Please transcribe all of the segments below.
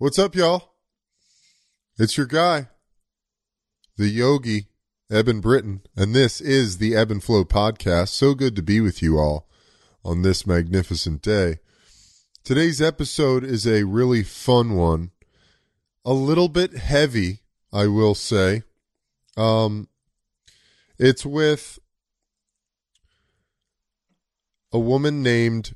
What's up, y'all? It's your guy, the yogi, Eben Britton, and this is the Ebb and Flow podcast. So good to be with you all on this magnificent day. Today's episode is a really fun one, a little bit heavy, I will say. Um, it's with a woman named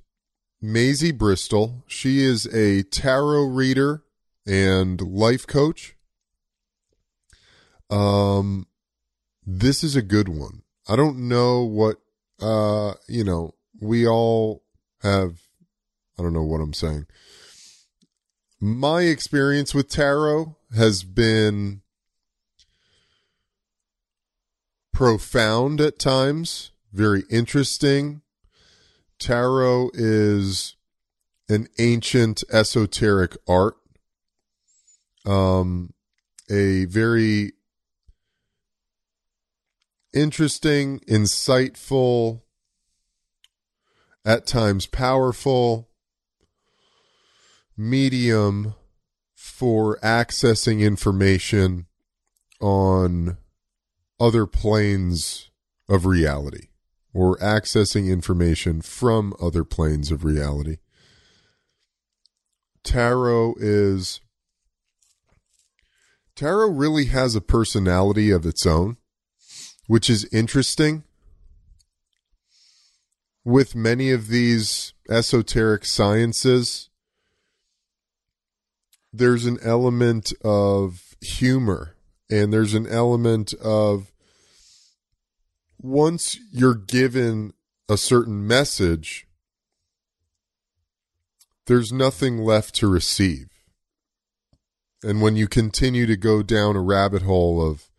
Maisy Bristol. She is a tarot reader and life coach. Um, this is a good one. I don't know what, uh, you know, we all have, I don't know what I'm saying. My experience with tarot has been profound at times, very interesting. Tarot is an ancient esoteric art um, a very interesting, insightful, at times powerful medium for accessing information on other planes of reality or accessing information from other planes of reality. Tarot is tarot really has a personality of its own, which is interesting. With many of these esoteric sciences, there's an element of humor and there's an element of once you're given a certain message, there's nothing left to receive. And when you continue to go down a rabbit hole of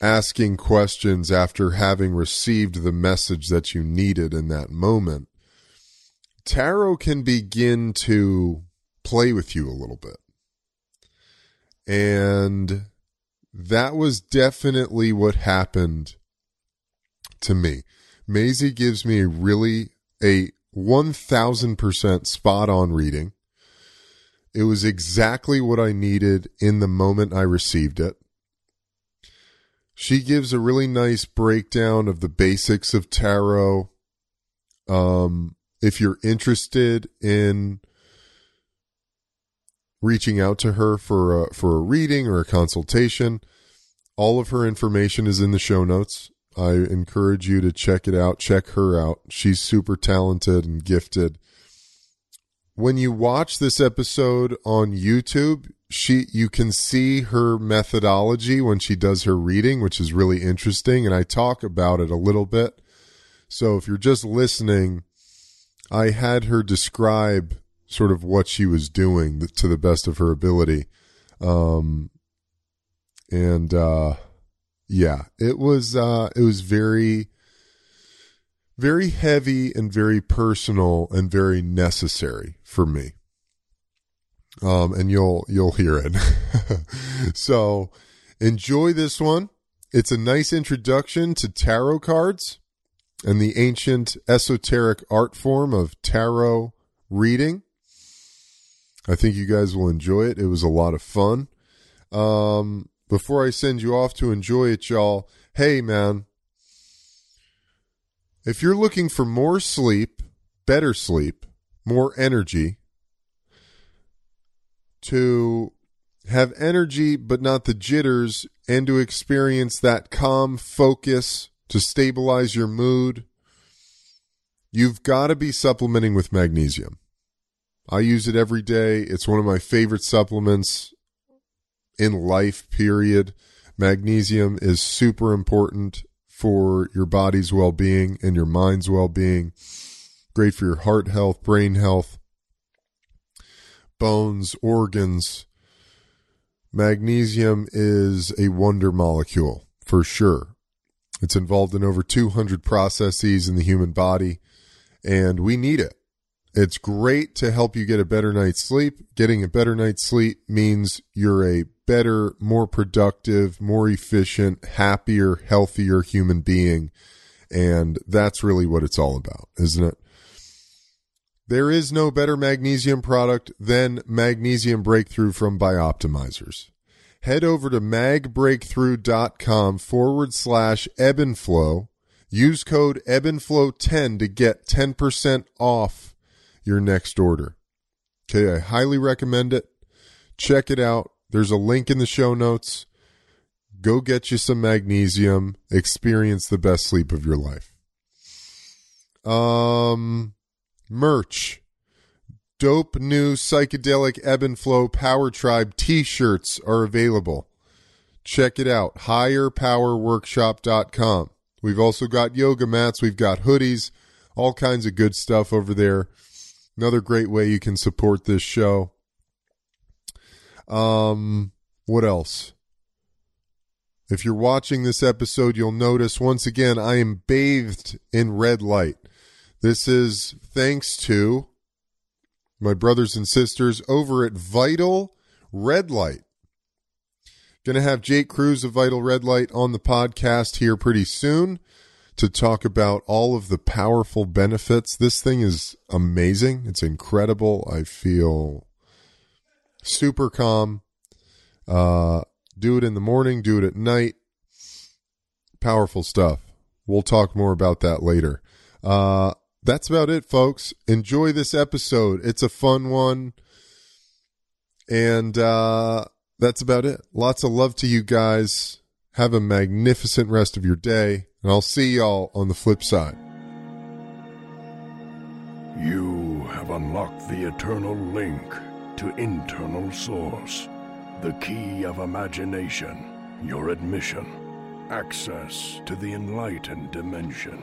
asking questions after having received the message that you needed in that moment, tarot can begin to play with you a little bit. And that was definitely what happened to me. Maisy gives me a really a 1000% spot on reading. It was exactly what I needed in the moment I received it. She gives a really nice breakdown of the basics of tarot. Um, if you're interested in reaching out to her for a, for a reading or a consultation, all of her information is in the show notes. I encourage you to check it out. Check her out. She's super talented and gifted when you watch this episode on YouTube, she you can see her methodology when she does her reading, which is really interesting, and I talk about it a little bit. So if you're just listening, I had her describe sort of what she was doing to the best of her ability. Um and uh yeah, it was uh it was very very heavy and very personal and very necessary for me. Um, and you'll you'll hear it. so enjoy this one. It's a nice introduction to tarot cards and the ancient esoteric art form of tarot reading. I think you guys will enjoy it. It was a lot of fun. Um, before I send you off to enjoy it, y'all, hey man, if you're looking for more sleep, better sleep, more energy, to have energy but not the jitters, and to experience that calm focus to stabilize your mood, you've got to be supplementing with magnesium. I use it every day. It's one of my favorite supplements in life, period. Magnesium is super important for your body's well being and your mind's well being. Great for your heart health, brain health, bones, organs. Magnesium is a wonder molecule for sure. It's involved in over 200 processes in the human body, and we need it. It's great to help you get a better night's sleep. Getting a better night's sleep means you're a better, more productive, more efficient, happier, healthier human being. And that's really what it's all about, isn't it? There is no better magnesium product than Magnesium Breakthrough from Bioptimizers. Head over to magbreakthrough.com forward slash ebb and flow. Use code ebb and flow 10 to get 10% off your next order. Okay, I highly recommend it. Check it out. There's a link in the show notes. Go get you some magnesium. Experience the best sleep of your life. Um, merch. Dope new psychedelic ebb and flow power tribe t-shirts are available. Check it out. higherpowerworkshop.com. We've also got yoga mats. We've got hoodies, all kinds of good stuff over there. Another great way you can support this show. Um, what else? If you're watching this episode, you'll notice once again I am bathed in red light. This is thanks to my brothers and sisters over at Vital Red Light. Going to have Jake Cruz of Vital Red Light on the podcast here pretty soon to talk about all of the powerful benefits. This thing is amazing. It's incredible. I feel super calm. Uh, do it in the morning, do it at night. Powerful stuff. We'll talk more about that later. Uh, that's about it, folks. Enjoy this episode. It's a fun one. And uh, that's about it. Lots of love to you guys. Have a magnificent rest of your day. And I'll see y'all on the flip side. You have unlocked the eternal link to internal source, the key of imagination, your admission, access to the enlightened dimension.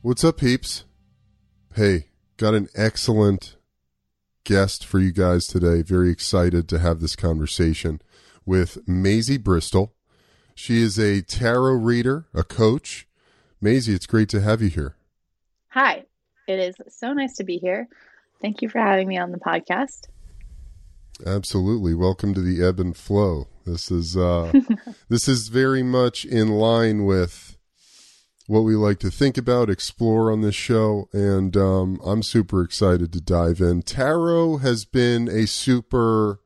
What's up, peeps? Hey, got an excellent guest for you guys today. Very excited to have this conversation with Maisy Bristol. She is a tarot reader, a coach. Maisy, it's great to have you here. Hi, it is so nice to be here. Thank you for having me on the podcast. Absolutely. Welcome to the ebb and flow. This is uh this is very much in line with what we like to think about, explore on this show, and um, I'm super excited to dive in. Tarot has been a super,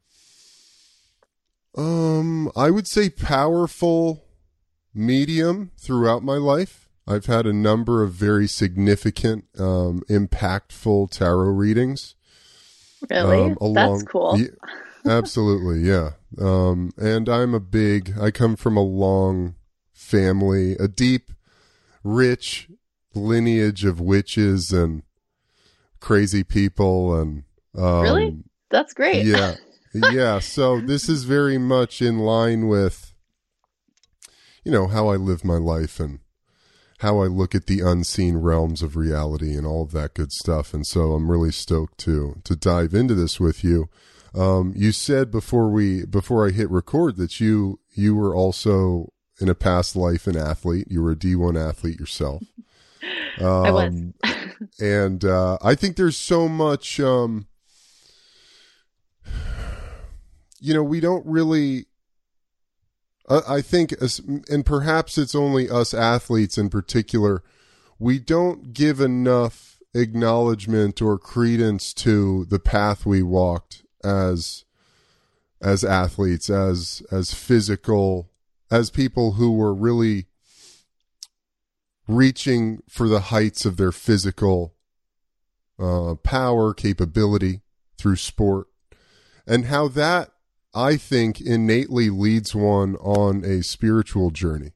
um, I would say, powerful medium throughout my life. I've had a number of very significant, um, impactful tarot readings. Really? Um, along- That's cool. Ye- absolutely, yeah. Um, and I'm a big. I come from a long family, a deep, rich lineage of witches and crazy people, and um, Really? That's great. yeah, yeah. So this is very much in line with, you know, how I live my life and how I look at the unseen realms of reality and all of that good stuff. And so I'm really stoked to to dive into this with you. Um, you said before we before I hit record that you you were also in a past life an athlete. You were a D1 athlete yourself. Um, I was. and uh, I think there's so much. Um, you know, we don't really. I, I think, and perhaps it's only us athletes in particular, we don't give enough acknowledgement or credence to the path we walked as as athletes, as as physical, as people who were really reaching for the heights of their physical uh, power, capability through sport, and how that I think innately leads one on a spiritual journey,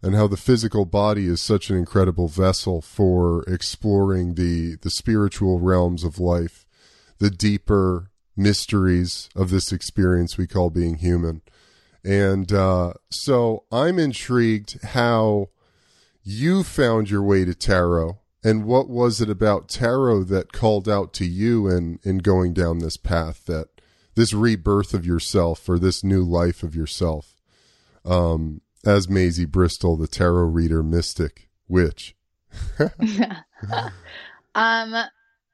and how the physical body is such an incredible vessel for exploring the the spiritual realms of life, the deeper mysteries of this experience we call being human. And uh, so I'm intrigued how you found your way to tarot and what was it about tarot that called out to you in in going down this path that this rebirth of yourself or this new life of yourself? Um as Maisy Bristol the tarot reader mystic witch. Um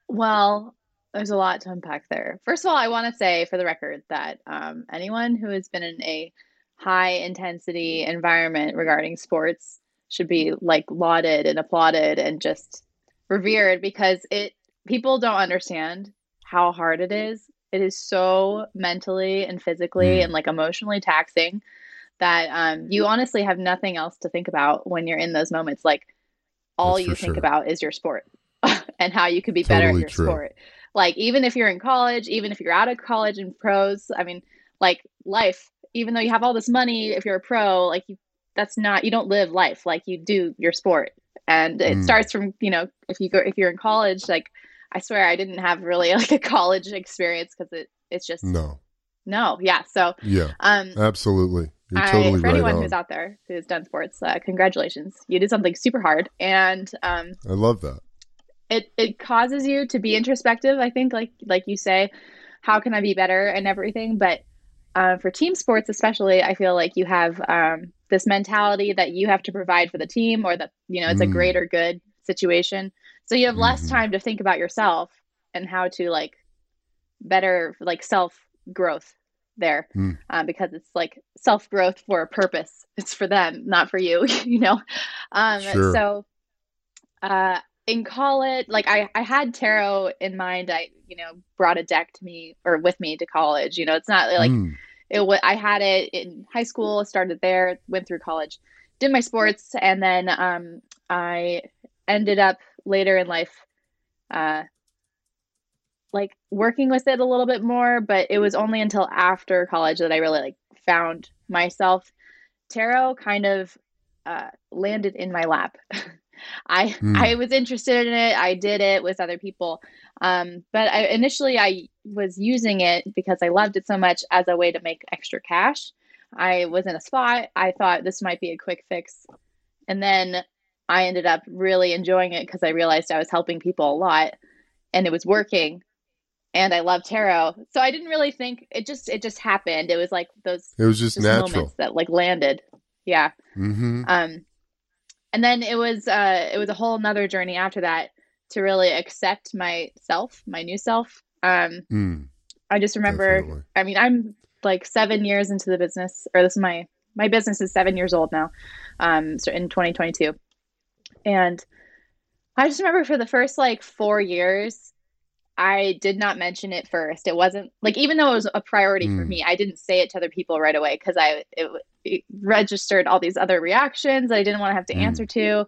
well there's a lot to unpack there first of all i want to say for the record that um, anyone who has been in a high intensity environment regarding sports should be like lauded and applauded and just revered because it people don't understand how hard it is. It is so mentally and physically Mm. and like emotionally taxing that um, you honestly have nothing else to think about when you're in those moments. Like all That's you think sure. about is your sport and how you could be better Totally at your true. sport. Like even if you're in college, even if you're out of college and pros, I mean, like life, even though you have all this money, if you're a pro, like you, that's not you don't live life like you do your sport. And it Mm. starts from, you know, if you go if you're in college, like I swear I didn't have really like a college experience because it it's just no no, yeah. So yeah um absolutely you're I, for right anyone on who's out there who's done sports, uh, congratulations. You did something super hard, and um, I love that it it causes you to be introspective. I think, like like you say, how can I be better and everything. But uh, for team sports, especially, I feel like you have um, this mentality that you have to provide for the team, or that you know it's a Mm. greater good situation. So you have less Mhm. time to think about yourself and how to like better like self growth there Mm. uh, because it's like self growth for a purpose. It's for them, not for you, you know? Um, Sure. So uh, in college, like I, I had tarot in mind. I, you know, brought a deck to me or with me to college. You know, it's not like Mm. it was, I had it in high school, started there, went through college, did my sports, and then um, I ended up later in life uh, like working with it a little bit more, but it was only until after college that I really like found myself. Tarot kind of uh, landed in my lap. I Hmm. I was interested in it. I did it with other people, um, but I, initially I was using it because I loved it so much as a way to make extra cash. I was in a spot. I thought this might be a quick fix, and then I ended up really enjoying it because I realized I was helping people a lot, and it was working. And I love tarot, so I didn't really think it just it just happened. It was like those it was just, just natural moments that like landed. Yeah. mm-hmm. Um, and then it was uh, it was a whole nother journey after that to really accept myself, my new self. Um, mm. I just remember. Definitely. I mean, I'm like seven years into the business, or this is my my business is seven years old now. Um, so in 2022, and I just remember for the first like four years, I did not mention it first. It wasn't like even though it was a priority for Mm. me, I didn't say it to other people right away because I it, it registered all these other reactions that I didn't want to have to Mm. answer to.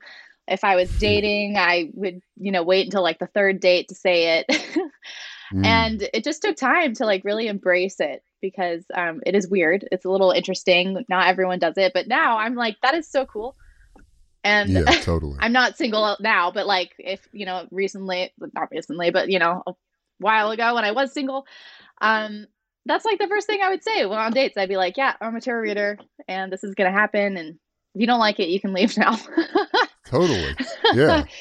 If I was dating, I would you know wait until like the third date to say it. Mm. and it just took time to like really embrace it because um, it is weird it's a little interesting not everyone does it but now i'm like that is so cool and yeah totally i'm not single now but like if you know recently not recently but you know a while ago when i was single um that's like the first thing i would say when on dates. I'd be like yeah i'm a tarot reader and this is gonna happen and if you don't like it you can leave now. Totally. Yeah.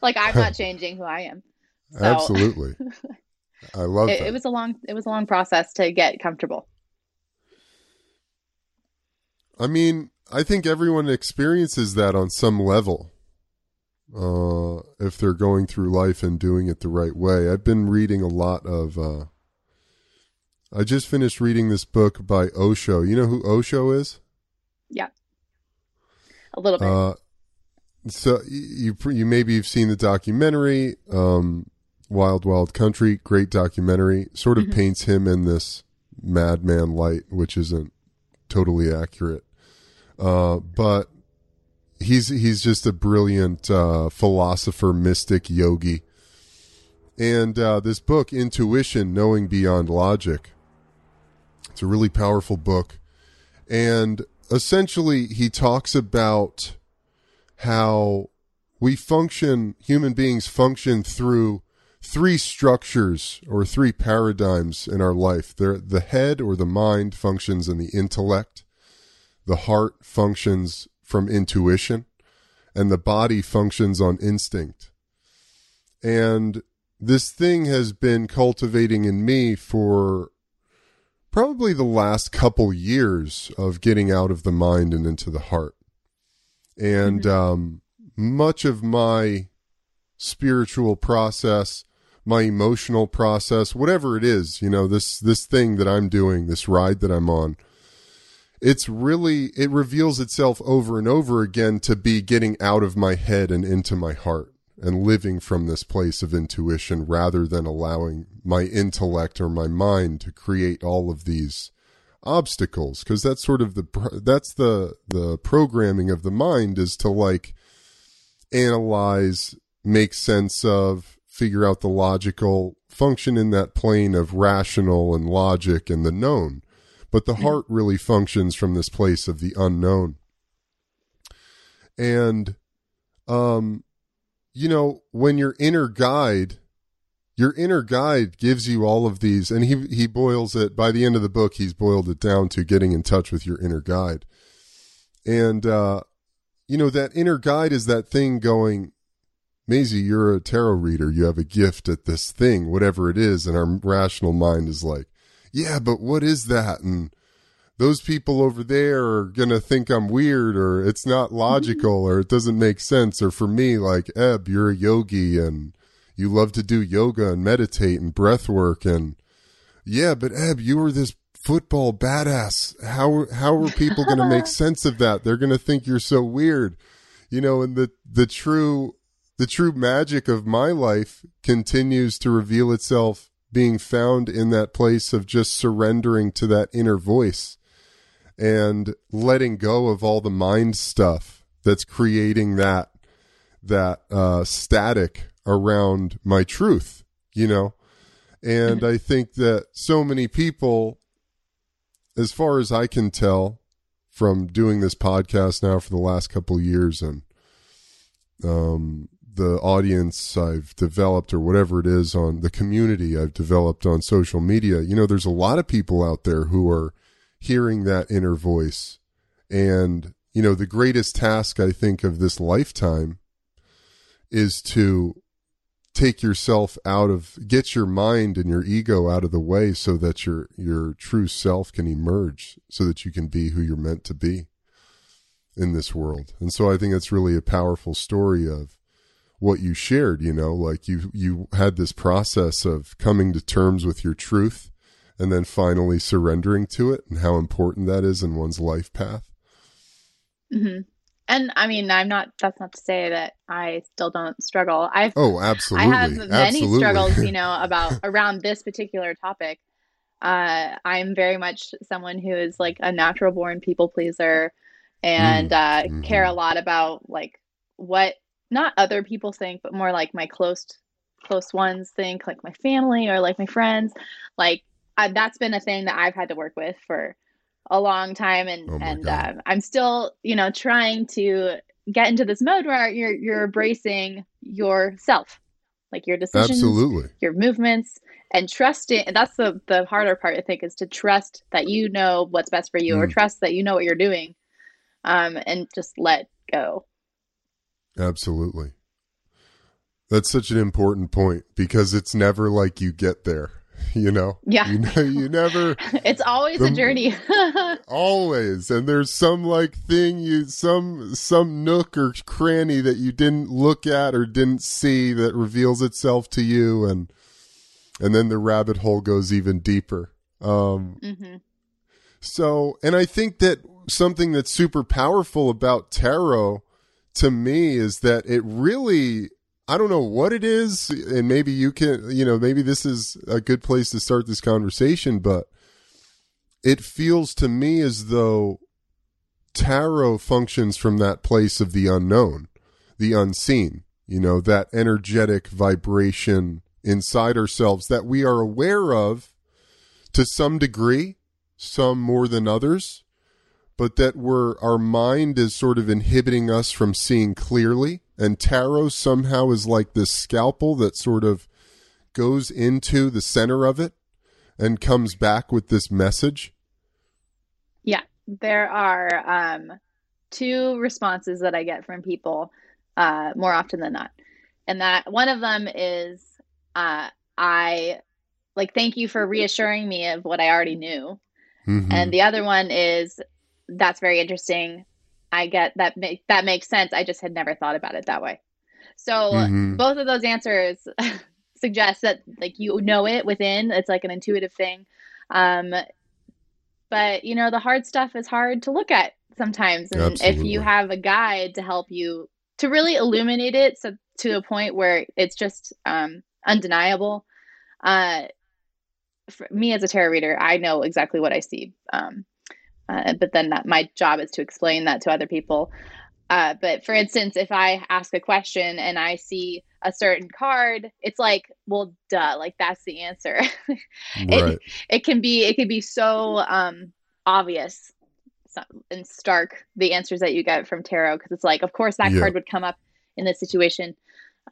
Like i'm not changing who i am. So- absolutely. I love it, it was a long it was a long process to get comfortable. I mean, I think everyone experiences that on some level. Uh, if they're going through life and doing it the right way. I've been reading a lot of, uh, I just finished reading this book by Osho. You know who Osho is? Yeah, a little bit Uh, so you, you maybe you've seen the documentary, um, Wild Wild Country, great documentary, sort of Mhm. paints him in this madman light, which isn't totally accurate. Uh, but he's, he's just a brilliant, uh, philosopher, mystic, yogi. And, uh, this book, Intuition, Knowing Beyond Logic, it's a really powerful book. And essentially, he talks about how we function, human beings function through three structures or three paradigms in our life. They're, the head or the mind functions in the intellect, the heart functions from intuition, and the body functions on instinct. And this thing has been cultivating in me for probably the last couple years of getting out of the mind and into the heart. And Mhm. um, much of my spiritual process, my emotional process, whatever it is, you know, this this thing that I'm doing, this ride that I'm on, it's really it reveals itself over and over again to be getting out of my head and into my heart and living from this place of intuition rather than allowing my intellect or my mind to create all of these obstacles. Because that's sort of the that's the the programming of the mind is to like analyze make sense of figure out the logical function in that plane of rational and logic and the known. But the heart really functions from this place of the unknown. And um you know when your inner guide your inner guide gives you all of these and he he boils it by the end of the book he's boiled it down to getting in touch with your inner guide and uh you know that inner guide is that thing going Maisy, you're a tarot reader. You have a gift at this thing, whatever it is. And our rational mind is like, yeah, but what is that? And those people over there are going to think I'm weird or it's not mm-hmm. logical or it doesn't make sense. Or for me, like, Eb, you're a yogi and you love to do yoga and meditate and breath work. And yeah, but Eb, you were this football badass. How, how are people going to make sense of that? They're going to think you're so weird, you know, and the, the true, the true magic of my life continues to reveal itself being found in that place of just surrendering to that inner voice and letting go of all the mind stuff that's creating that that uh, static around my truth, you know. And I think that so many people, as far as I can tell, from doing this podcast now for the last couple of years and um, the audience I've developed or whatever it is on the community I've developed on social media, you know, there's a lot of people out there who are hearing that inner voice. And, you know, the greatest task I think of this lifetime is to take yourself out of get your mind and your ego out of the way so that your your true self can emerge so that you can be who you're meant to be in this world. And so I think it's really a powerful story of what you shared, you know, like you you had this process of coming to terms with your truth and then finally surrendering to it and how important that is in one's life path. hmm And I mean, I'm not, that's not to say that I still don't struggle. I've, Oh, absolutely. I have many absolutely. struggles, you know, about around this particular topic. Uh, I'm very much someone who is like a natural born people pleaser and Mm, uh, mhm. care a lot about like what not other people think, but more like my close close ones think, like my family or like my friends. Like I, that's been a thing that I've had to work with for a long time, and Oh and uh, I'm still, you know, trying to get into this mode where you're you're embracing yourself, like your decisions, Absolutely. your movements and trusting and that's the the harder part i think is to trust that you know what's best for you or Mm. trust that you know what you're doing um and just let go Absolutely. That's such an important point because it's never like you get there, you know? Yeah. You know, you never it's always The- a journey always and there's some like thing you some some nook or cranny that you didn't look at or didn't see that reveals itself to you and and then the rabbit hole goes even deeper. Um hmm So, and I think that something that's super powerful about tarot to me is that it really, I don't know what it is, and maybe you can, you know, maybe this is a good place to start this conversation, but it feels to me as though tarot functions from that place of the unknown, the unseen, you know, that energetic vibration inside ourselves that we are aware of to some degree some more than others, but that we're our mind is sort of inhibiting us from seeing clearly. And tarot somehow is like this scalpel that sort of goes into the center of it and comes back with this message. yeah there are um two responses that I get from people uh, more often than not, and that one of them is uh, I like thank you for reassuring me of what I already knew, Mhm. and the other one is that's very interesting. I get that ma- that makes sense. I just had never thought about it that way. So Mhm. both of those answers suggest that like you know it within. It's like an intuitive thing. Um, but you know the hard stuff is hard to look at sometimes, and if you have a guide to help you to really illuminate it, so to a point where it's just um, undeniable. Uh, for me as a tarot reader, I know exactly what I see. Um, uh, but then that my job is to explain that to other people. Uh, but for instance, if I ask a question and I see a certain card, it's like, well, duh, like that's the answer. right. it can be it can be so um, obvious and stark the answers that you get from tarot because it's like, of course, that Yeah. card would come up in this situation.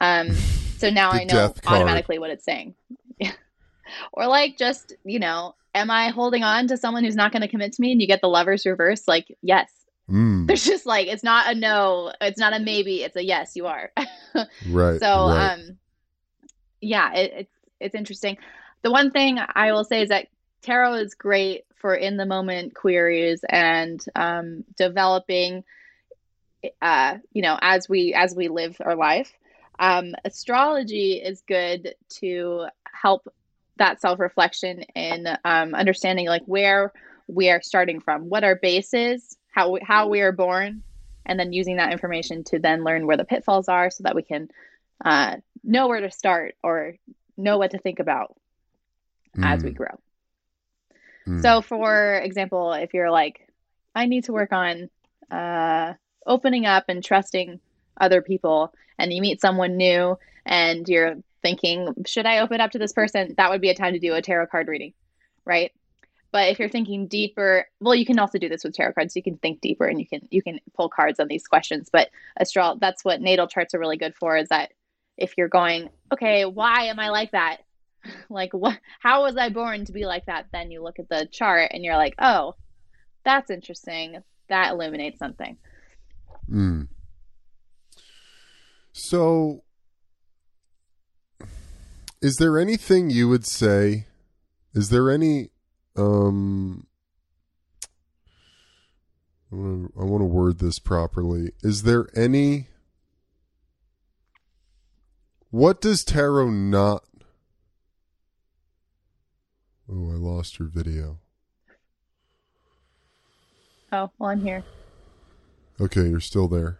Um, so now I know automatically what it's saying. or like just you know, am I holding on to someone who's not going to commit to me? And you get the lovers reverse, like yes. Mm, There's just like it's not a no, it's not a maybe, it's a yes. You are. right. so right. um yeah it, it's it's interesting the one thing i will say is that tarot is great for in the moment queries and um developing uh you know as we as we live our life um astrology is good to help that self-reflection and um understanding like where we are starting from what our base is how we, how we are born and then using that information to then learn where the pitfalls are so that we can uh, know where to start or know what to think about as we Mm, grow. mm. So, for example, if you're like, I need to work on uh, opening up and trusting other people, and you meet someone new and you're thinking, should I open up to this person? That would be a time to do a tarot card reading, right? But if you're thinking deeper, well, you can also do this with tarot cards. You can think deeper and you can you can pull cards on these questions. But astral, that's what natal charts are really good for. Is that if you're going, okay, why am I like that? Like, what? How was I born to be like that? Then you look at the chart and you're like, oh, that's interesting. That illuminates something. Mm. So, is there anything you would say? Is there any? Um, I want to I want to word this properly. Is there any? What does tarot not? Oh, I lost your video. Oh, well, I'm here. Okay, you're still there.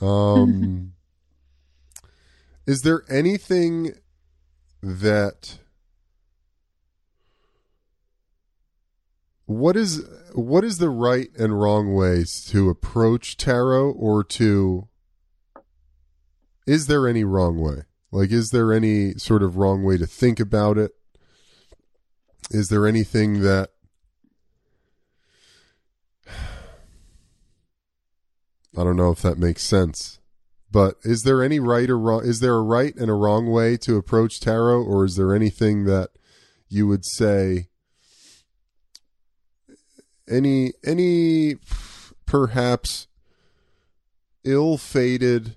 Um is there anything that what is what is the right and wrong ways to approach tarot or to is there any wrong way? Like is there any sort of wrong way to think about it? Is there anything that I don't know if that makes sense. But is there any right or wrong? Is there a right and a wrong way to approach tarot, or is there anything that you would say? Any any perhaps ill-fated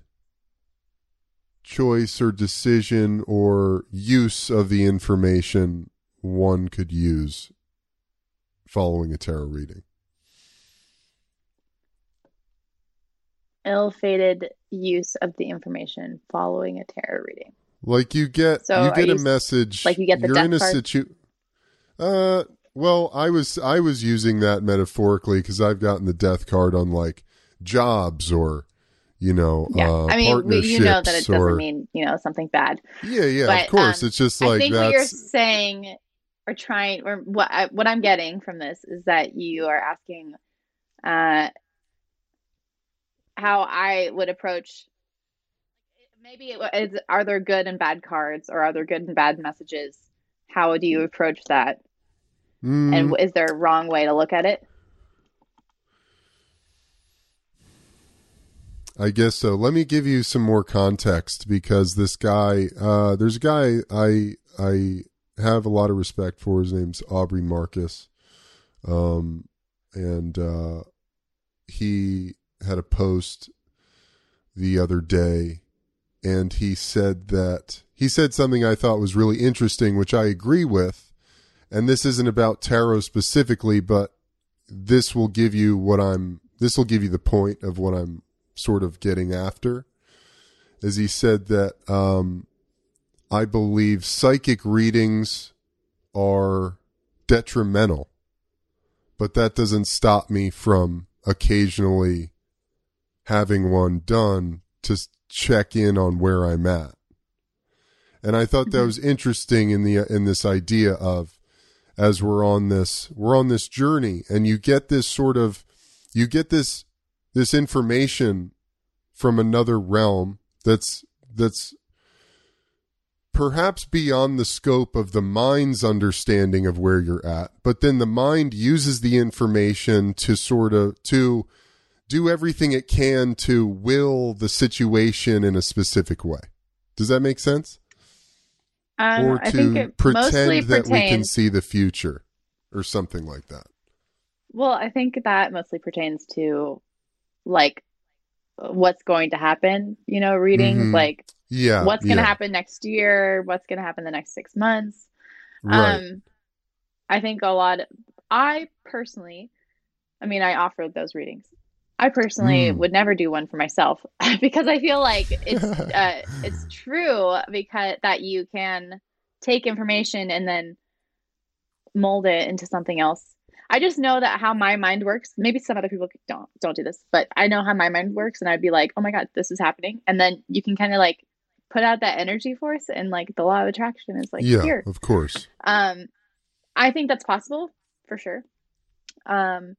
choice or decision or use of the information one could use following a tarot reading? Ill-fated use of the information following a tarot reading. Like you get So you get a you s- message like you get the you're death in a card? situ Uh well, I was I was using that metaphorically cuz I've gotten the death card on like jobs or you know, Yeah, uh I mean, you know that it doesn't or mean you know something bad. Yeah, yeah, but, of course. um, it's just I like think what you're saying or trying, or what I, what I'm getting from this is that you are asking, uh, how I would approach. Maybe it, wa- are there good and bad cards, or are there good and bad messages? How do you approach that? Mm, And is there a wrong way to look at it? I guess so. Let me give you some more context because this guy, uh, there's a guy I I have a lot of respect for. His name's Aubrey Marcus, um, and uh, he had a post the other day and he said that he said something I thought was really interesting, which I agree with. And this isn't about tarot specifically, but this will give you what I'm, this will give you the point of what I'm sort of getting after. As he said that, um, I believe psychic readings are detrimental, but that doesn't stop me from occasionally having one done to check in on where I'm at. And I thought that Mhm. was interesting in the in this idea of as we're on this we're on this journey and you get this sort of you get this this information from another realm that's that's perhaps beyond the scope of the mind's understanding of where you're at but then the mind uses the information to sort of to do everything it can to will the situation in a specific way does that make sense Um, or I think to pretend that we can see the future or something like that Well, I think that mostly pertains to like what's going to happen, you know, readings Mhm. like yeah what's going to yeah, happen next year, what's going to happen the next six months. right Um, I think a lot. I personally, I mean, I offered those readings. I personally Mm. would never do one for myself because I feel like it's uh, it's true because that you can take information and then mold it into something else. I just know that how my mind works. Maybe some other people don't don't do this, but I know how my mind works, and I'd be like, "Oh my god, this is happening," and then you can kind of like put out that energy force, and like the law of attraction is like yeah here. of course Um, I think that's possible for sure. Um,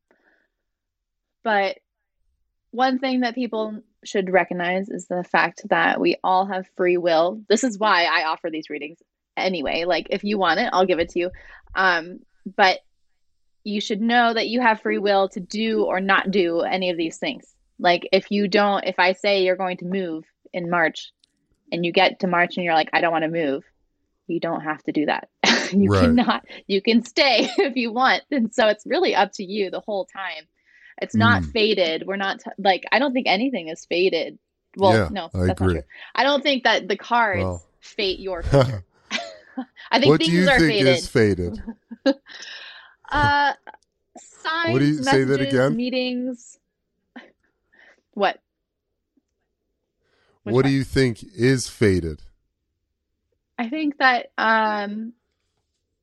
but one thing that people should recognize is the fact that we all have free will. This is why I offer these readings anyway. Like, if you want it, I'll give it to you. Um, but you should know that you have free will to do or not do any of these things. Like, if you don't, if I say you're going to move in March and you get to March and you're like, I don't want to move, you don't have to do that. you Right. cannot, you can stay if you want. And so it's really up to you the whole time. It's not Mm. fated. We're not, t- like, I don't think anything is fated. Well, Yeah, no, I that's agree. not true. I don't think that the cards Wow. fate your future. I think what do things you are think fated. is fated Uh, signs, What do you- say that messages, again? Meetings. What? Which what do you think is fated? I think that um,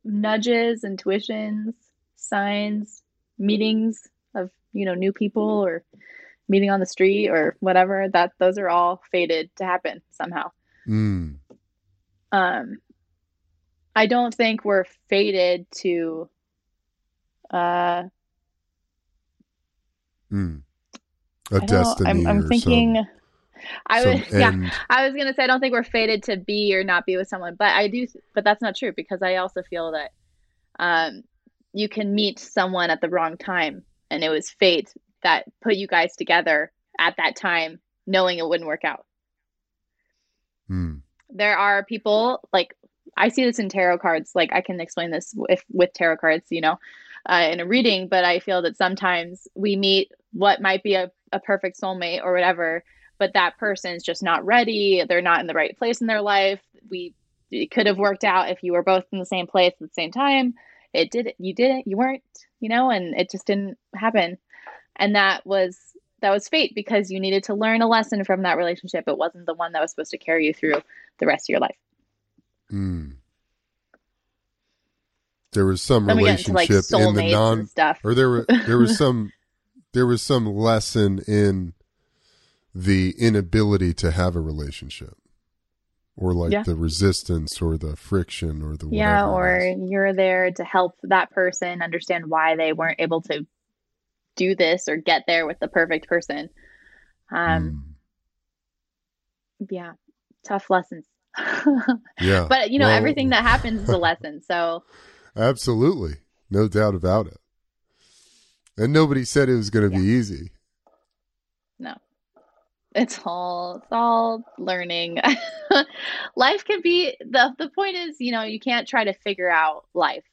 nudges, intuitions, signs, meetings you know new people or meeting on the street or whatever that those are all fated to happen somehow. mm. Um, I don't think we're fated to. Uh, Mm. a destiny I'm, I'm thinking. some, I was. Yeah. end. I was gonna say I don't think we're fated to be or not be with someone, but I do. But that's not true because I also feel that um, you can meet someone at the wrong time, and it was fate that put you guys together at that time, knowing it wouldn't work out. Mm. There are people like I see this in tarot cards. Like I can explain this if with tarot cards, you know, uh, in a reading. But I feel that sometimes we meet what might be a, a perfect soulmate or whatever, but that person's just not ready. They're not in the right place in their life. We it could have worked out if you were both in the same place at the same time. It did. You didn't. You weren't. You know, and it just didn't happen. And that was that was fate because you needed to learn a lesson from that relationship. It wasn't the one that was supposed to carry you through the rest of your life. Mm. There was some Then into like relationship in the non stuff or there were there was some there was some lesson in the inability to have a relationship, or like Yeah. the resistance or the friction or the Yeah, or you're there to help that person understand why they weren't able to do this or get there with the perfect person. Um, Mm. yeah, tough lessons. yeah, but you know, Well- everything that happens is a lesson. So absolutely, no doubt about it. And nobody said it was going to be easy. It's all it's all learning. life can be the the point is, you know, you can't try to figure out life.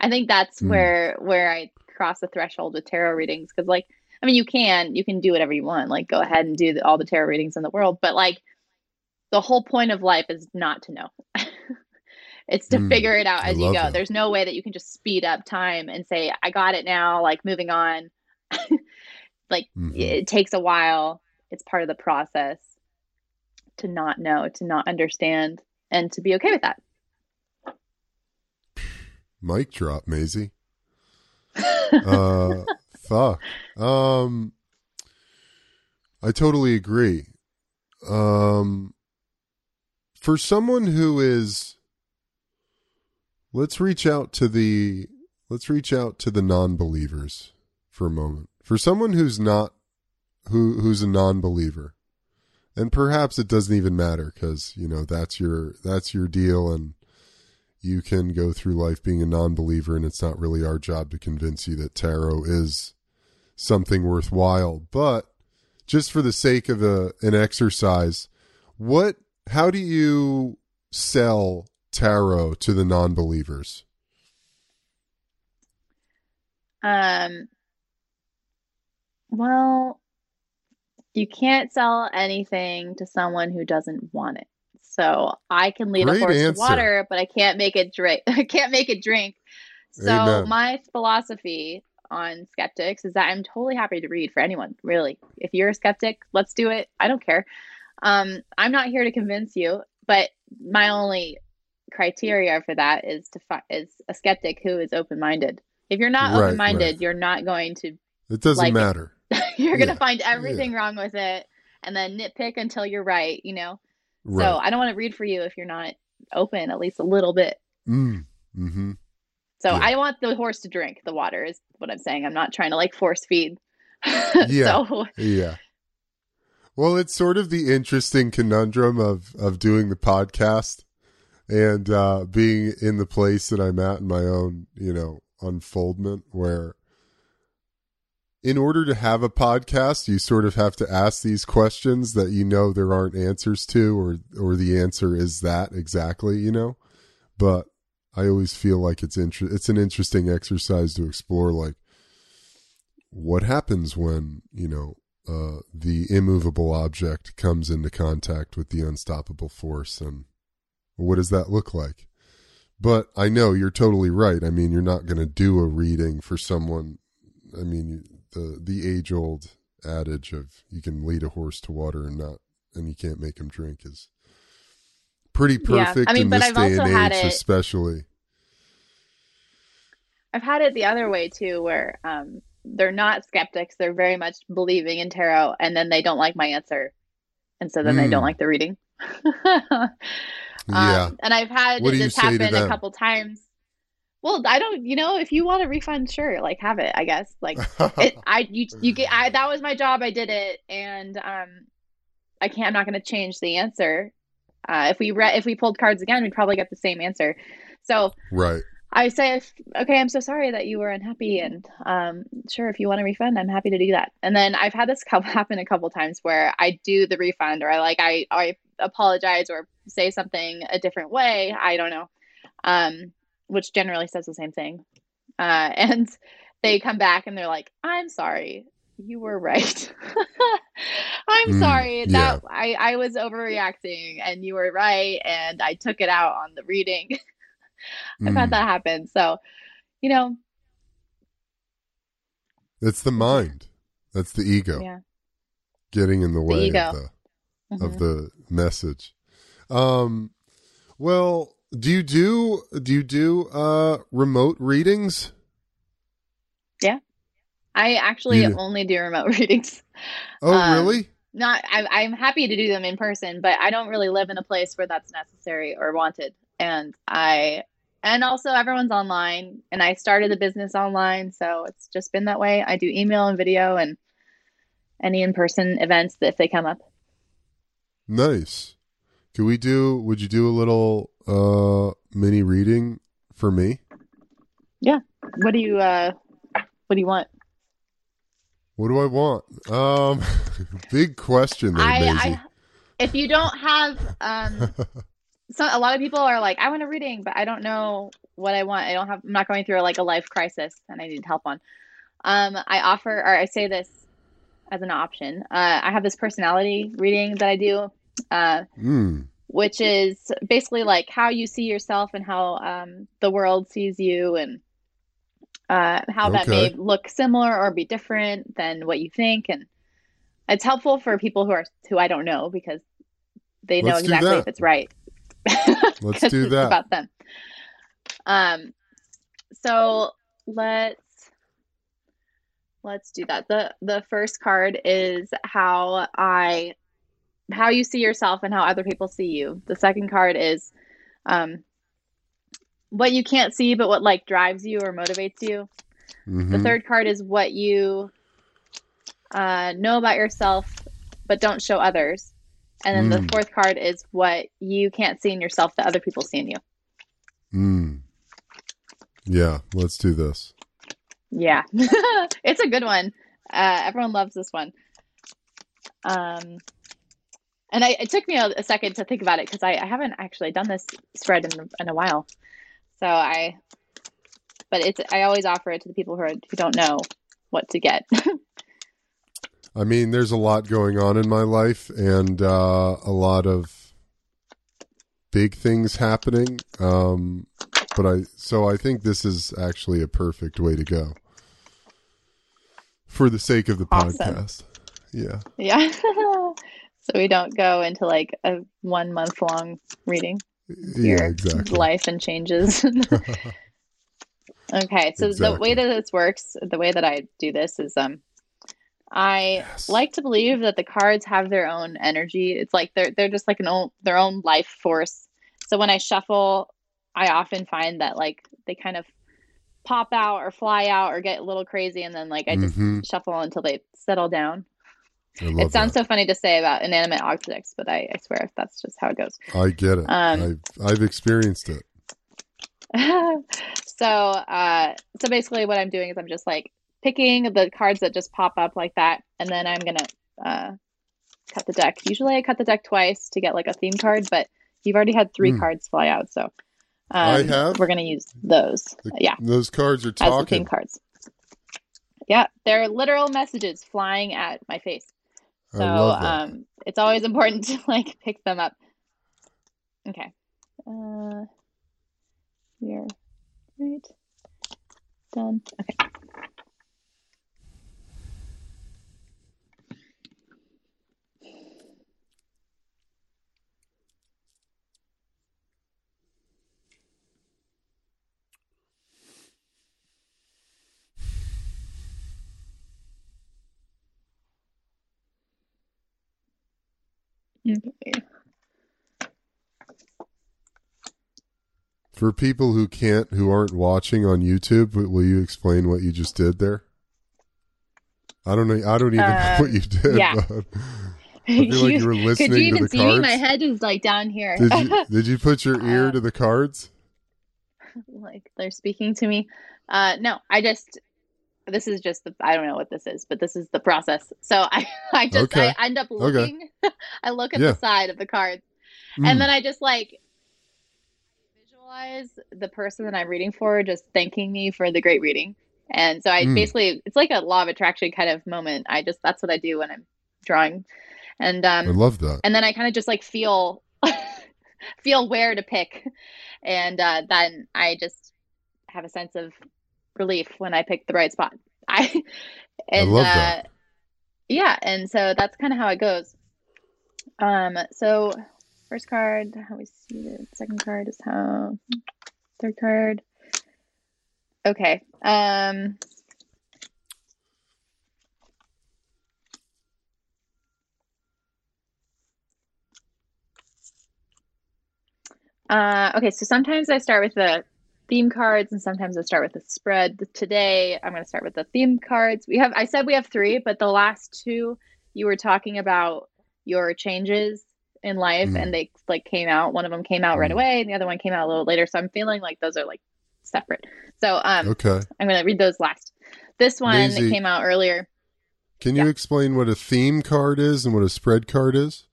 I think that's Mm. where where I cross the threshold with tarot readings because like I mean, you can you can do whatever you want, like go ahead and do the, all the tarot readings in the world, but like the whole point of life is not to know. it's to Mm, figure it out as you go. that. There's no way that you can just speed up time and say, I got it now, like moving on. like Mhm. it takes a while. It's part of the process to not know, to not understand, and to be okay with that. Mic drop, Maisy. uh fuck um i totally agree um for someone who is let's reach out to the let's reach out to the non-believers for a moment for someone who's not who who's a non-believer. And perhaps it doesn't even matter because you know that's your that's your deal and you can go through life being a non-believer and it's not really our job to convince you that tarot is something worthwhile. But just for the sake of a an exercise what how do you sell tarot to the non-believers? Um, well, you can't sell anything to someone who doesn't want it. So I can lead Great a horse answer. to water, but I can't make it drink. I can't make it drink. So Amen. my philosophy on skeptics is that I'm totally happy to read for anyone, really. If you're a skeptic, let's do it. I don't care. Um, I'm not here to convince you, but my only criteria for that is to fi- is a skeptic who is open-minded. If you're not Right, open-minded, right. you're not going to it doesn't Like it. you're going to Yeah, find everything wrong with it and then nitpick until you're right, you know. right So I don't want to read for you if you're not open at least a little bit. mm, mm-hmm So Yeah. I want the horse to drink the water is what I'm saying. I'm not trying to like force feed. Yeah. so Yeah. Well, it's sort of the interesting conundrum of of doing the podcast and uh being in the place that I'm at in my own, you know, unfoldment where in order to have a podcast, you sort of have to ask these questions that you know there aren't answers to or or the answer is that exactly, you know. But I always feel like it's inter- it's an interesting exercise to explore like what happens when you know uh, the immovable object comes into contact with the unstoppable force and what does that look like but i know you're totally right i mean you're not going to do a reading for someone i mean the the age old adage of you can lead a horse to water and not and you can't make him drink is pretty Yeah, perfect I mean, in but this I've day and had age it- especially I've had it the other way too, where um, they're not skeptics. They're very much believing in tarot, and then they don't like my answer, and so then they don't Mm. like the reading. yeah Um, and I've had this happen a couple times. Well, I don't, you know, if you want a refund, sure, like have it. I guess, like it, I, you, you get, I, that was my job. I did it, and um, I can't. I'm not going to change the answer. Uh, if we read, if we pulled cards again, we'd probably get the same answer. So right I say, if, okay, I'm so sorry that you were unhappy, and um, sure, if you want a refund, I'm happy to do that. And then I've had this couple happen a couple times where I do the refund, or I like I I apologize or say something a different way. I don't know, um, which generally says the same thing. Uh, and they come back and they're like, "I'm sorry, you were right. I'm Mm, sorry yeah. that I I was overreacting, and you were right, and I took it out on the reading." I've Mm. had that happen. So, you know, It's the mind that's the ego yeah. getting in the way ego. of the of Mhm. the message. Um, well, do you do do you do uh remote readings? Yeah. I actually only do remote readings. Oh, Um, really? Not, I, I'm happy to do them in person, but I don't really live in a place where that's necessary or wanted. And I, and also everyone's online, and I started the business online, so it's just been that way. I do email and video and any in-person events if they come up. Nice. Could we do? Would you do a little uh mini reading for me? Yeah. What do you, uh, what do you want? What do I want? Um, big question there, I. I, if you don't have, um, so a lot of people are like, I want a reading, but I don't know what I want. I don't have, I'm not going through like a life crisis and I need help on. Um, I offer, or I say this as an option. Uh, I have this personality reading that I do, uh, Mm. which is basically like how you see yourself and how um, the world sees you, and uh, how that may look similar or be different than what you think. And it's helpful for people who are who I don't know because they know Let's do exactly if it's right. Let's do that. about them. Um, so let's let's do that. the The first card is how I how you see yourself and how other people see you. The second card is um, what you can't see, but what like drives you or motivates you. The Mhm. third card is what you uh, know about yourself, but don't show others. And then Mm. the fourth card is what you can't see in yourself that other people see in you. Mm. Yeah, let's do this. Yeah, it's a good one. Uh, everyone loves this one. Um, and I, it took me a, a second to think about it because I, I haven't actually done this spread in, in a while. So I, but it's I always offer it to the people who are, who don't know what to get. I mean, there's a lot going on in my life and uh, a lot of big things happening. Um, but I, so I think this is actually a perfect way to go for the sake of the Awesome. podcast. Yeah. yeah. so we don't go into like a one month long reading. Yeah, exactly. life and changes. okay, so the way that this works, the way that I do this is um I Yes. like to believe that the cards have their own energy. It's like they're they're just like an own their own life force. So when I shuffle, I often find that like they kind of pop out or fly out or get a little crazy and then like I just Mhm. shuffle until they settle down. It sounds that. so funny to say about inanimate objects, but I, I swear that's just how it goes. I get it. Um, I've, I've experienced it. so uh so basically what i'm doing is i'm just like picking the cards that just pop up like that and then i'm gonna uh cut the deck usually i cut the deck twice to get like a theme card but you've already had three Hmm. cards fly out so um, I have? we're gonna use those The- yeah Those cards are talking. as the theme cards yeah they're literal messages flying at my face so um it's always important to like pick them up. Okay. Uh here. Right. Done. Okay okay For people who can't, who aren't watching on YouTube, will you explain what you just did there? I don't know. I don't even know Um, what you did. yeah. But I feel like you were listening could you to even the see me? My head is like down here. Did you did you put your ear Uh, to the cards? like they're speaking to me. Uh, no, I just this is just the I don't know what this is, but this is the process. So I I just Okay. I end up looking. Okay. I look at Yeah. the side of the cards, Mm. and then I just like visualize the person that I'm reading for just thanking me for the great reading. And so I Mm. basically it's like a law of attraction kind of moment. I just that's what I do when I'm drawing. And I um love that. and then I kind of just like feel feel where to pick, and uh, then I just have a sense of relief when I picked the right spot. I and love uh, that. yeah, and so that's kind of how it goes. Um, so first card, how we see it. Second card is how. Third card. Okay. Um. Uh, okay, so sometimes I start with the theme cards and sometimes I start with the spread. Today I'm going to start with the theme cards. We have I said we have 3, but the last two you were talking about your changes in life Mm. and they like came out. One of them came out right Mm. away and the other one came out a little later, so I'm feeling like those are like separate. So um Okay. I'm going to read those last. This one that came out earlier. Can you Yeah. explain what a theme card is and what a spread card is?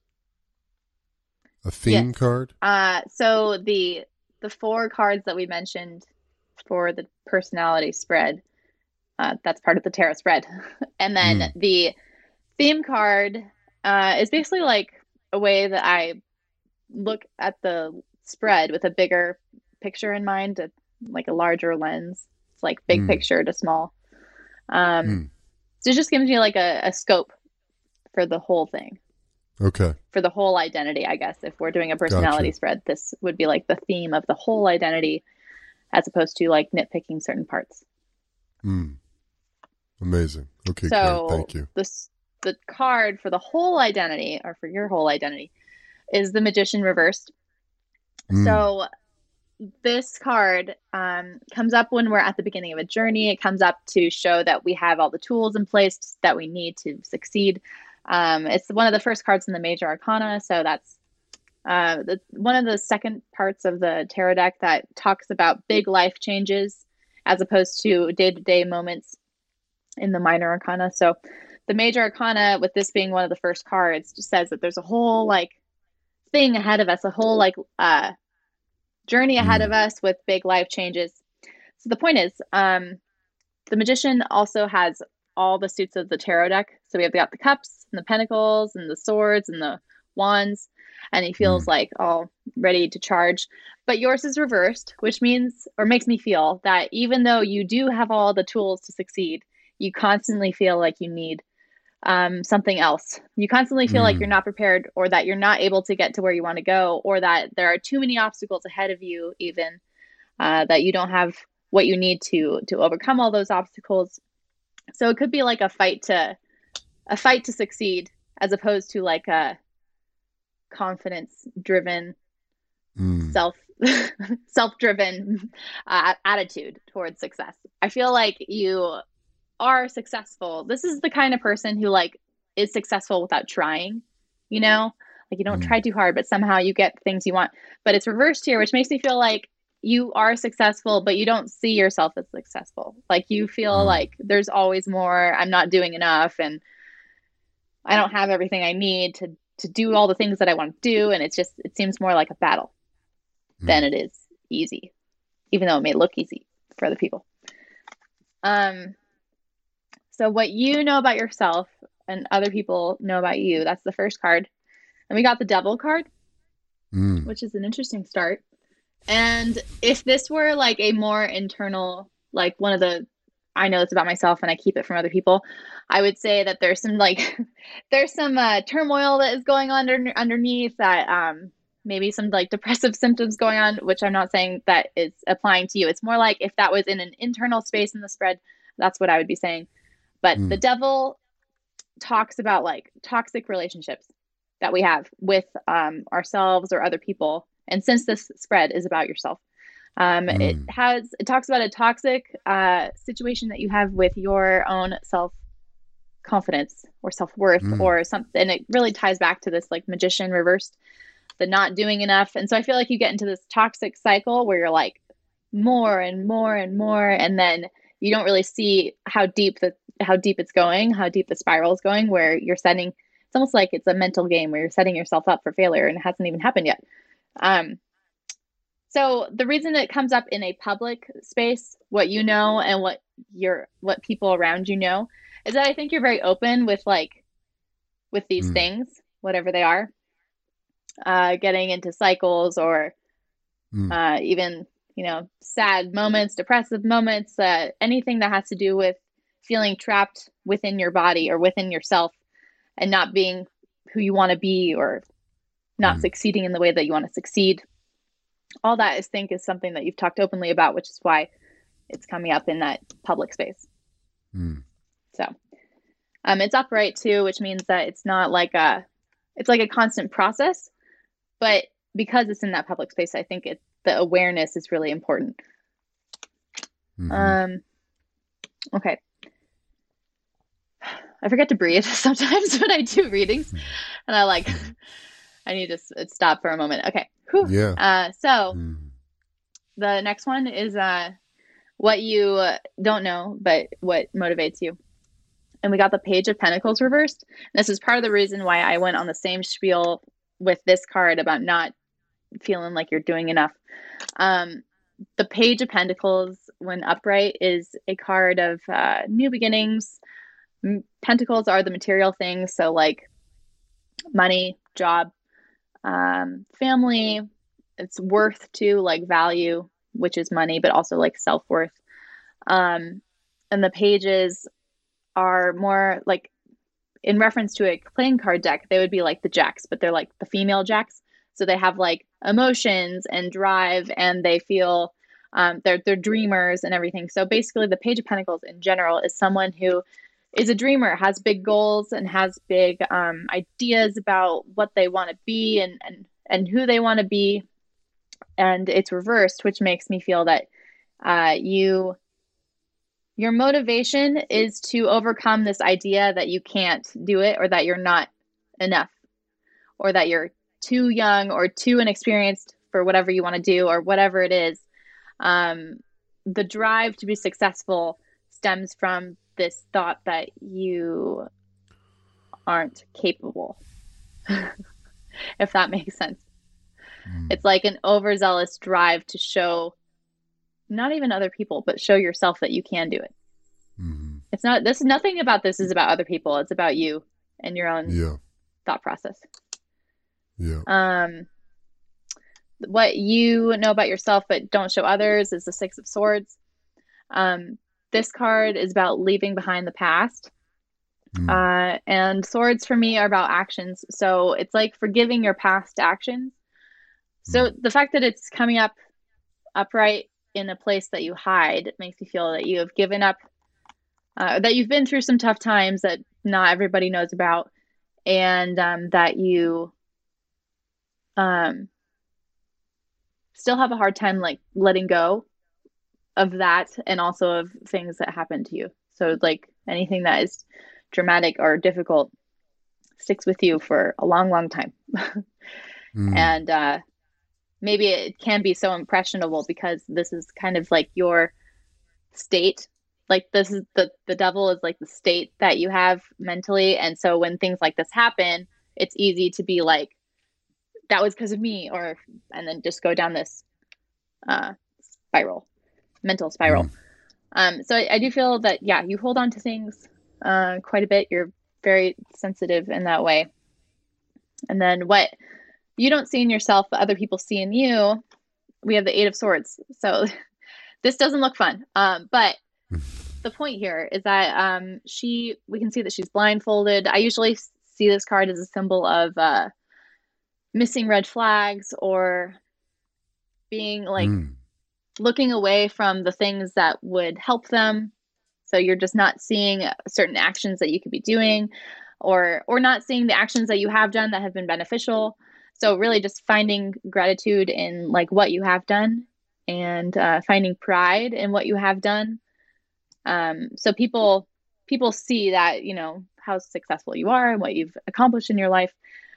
A theme Yes. card? Uh, so the the four cards that we mentioned for the personality spread, uh, that's part of the tarot spread, and then Mm. the theme card uh, is basically like a way that I look at the spread with a bigger picture in mind, like a larger lens. It's like big Mm. picture to small. Um, Mm. So it just gives me like a, a scope for the whole thing, Okay. for the whole identity, I guess. If we're doing a personality Gotcha. spread, this would be like the theme of the whole identity as opposed to like nitpicking certain parts. Mm. Amazing. Okay, so great. Thank you. This the card for the whole identity or for your whole identity is the magician reversed. Mm. So this card um, comes up when we're at the beginning of a journey. It comes up to show that we have all the tools in place that we need to succeed. Um, it's one of the first cards in the major arcana, so that's uh, the, one of the second parts of the tarot deck that talks about big life changes as opposed to day-to-day moments in the minor arcana. So the major arcana, with this being one of the first cards, just says that there's a whole like thing ahead of us, a whole like uh, journey ahead Mm. of us with big life changes. So the point is, um, the magician also has all the suits of the tarot deck. So we have got the cups and the pentacles and the swords and the wands, and he feels like all ready to charge. But yours is reversed, which means or makes me feel that even though you do have all the tools to succeed, you constantly feel like you need um, something else. You constantly feel like Mm. you're not prepared, or that you're not able to get to where you want to go, or that there are too many obstacles ahead of you, even uh, that you don't have what you need to to overcome all those obstacles. So it could be like a fight to a fight to succeed, as opposed to like a confidence driven Mm. self self driven uh, attitude towards success. I feel like you are successful. This is the kind of person who like is successful without trying, you know? Like you don't Mm. try too hard, but somehow you get things you want. But it's reversed here, which makes me feel like you are successful, but you don't see yourself as successful. Like you feel Mm. like there's always more, I'm not doing enough and I don't have everything I need to to do all the things that I want to do and it's just it seems more like a battle than it is easy, even though it may look easy for other people. Um, so what you know about yourself and other people know about you, that's the first card. And we got the devil card, Mm. which is an interesting start. And if this were like a more internal, like one of the I know it's about myself and I keep it from other people, I would say that there's some like there's some uh, turmoil that is going on under, underneath that um maybe some like depressive symptoms going on, which I'm not saying that is applying to you. It's more like if that was in an internal space in the spread, that's what I would be saying. But Mm. the devil talks about like toxic relationships that we have with um, ourselves or other people. And since this spread is about yourself, um, it Mm. has it talks about a toxic uh, situation that you have with your own self confidence or self worth Mm. or something. And it really ties back to this like magician reversed, the not doing enough. And so I feel like you get into this toxic cycle where you're like more and more and more, and then you don't really see how deep the how deep it's going, how deep the spiral is going, where you're setting. It's almost like it's a mental game where you're setting yourself up for failure, and it hasn't even happened yet. Um, so the reason it comes up in a public space, what you know and what your what people around you know, is that I think you're very open with like with these Mm. things, whatever they are. Uh, getting into cycles or Mm. uh, even you know sad moments, depressive moments, uh, anything that has to do with feeling trapped within your body or within yourself and not being who you want to be or not Mm. succeeding in the way that you want to succeed. All that I think is something that you've talked openly about, which is why it's coming up in that public space. Mm. So um, it's upright too, which means that it's not like a it's like a constant process, but because it's in that public space, I think it the awareness is really important. Mhm. Um, okay. I forget to breathe sometimes when I do readings, and I like I need to stop for a moment. Okay. Whew. yeah. Uh, so Mm. the next one is uh, what you uh, don't know, but what motivates you. And we got the Page of Pentacles reversed. This is part of the reason why I went on the same spiel with this card about not feeling like you're doing enough. Um, the Page of Pentacles, when upright, is a card of uh, new beginnings, pentacles are the material things, so like money, job, um, family. It's worth to like value, which is money, but also like self worth. Um, and the pages are more like in reference to a playing card deck, they would be like the jacks, but they're like the female jacks. So they have like emotions and drive, and they feel um, they're they're dreamers and everything. So basically, the Page of Pentacles in general is someone who is a dreamer, has big goals, and has big um, ideas about what they want to be and and and who they want to be. And it's reversed, which makes me feel that uh, you your motivation is to overcome this idea that you can't do it or that you're not enough or that you're too young or too inexperienced for whatever you want to do or whatever it is. Um, the drive to be successful stems from this thought that you aren't capable, if that makes sense. Mm. It's like an overzealous drive to show not even other people, but show yourself that you can do it. Mm-hmm. It's not this nothing about this is about other people. It's about you and your own yeah. thought process. Yeah. Um what you know about yourself but don't show others is the 6 of swords. Um this card is about leaving behind the past. Mm. Uh, and swords for me are about actions. So it's like forgiving your past actions. So mm. the fact that it's coming up upright in a place that you hide makes you feel that you have given up, uh, that you've been through some tough times that not everybody knows about, and um, that you um, still have a hard time like letting go of that and also of things that happen to you. So like anything that is dramatic or difficult sticks with you for a long, long time. mm. And uh, maybe it can be so impressionable because this is kind of like your state like this is the the devil is like the state that you have mentally and so when things like this happen it's easy to be like that was because of me or and then just go down this uh spiral mental spiral mm. um so I, I, do feel that yeah you hold on to things uh quite a bit you're very sensitive in that way and then what you don't see in yourself, but other people see in you. We have the Eight of Swords. So this doesn't look fun. Um, but the point here is that um, she, we can see that she's blindfolded. I usually see this card as a symbol of uh, missing red flags or being like mm. Looking away from the things that would help them. So you're just not seeing certain actions that you could be doing or or not seeing the actions that you have done that have been beneficial so really just finding gratitude in like what you have done and uh, finding pride in what you have done um, so people people see that you know how successful you are and what you've accomplished in your life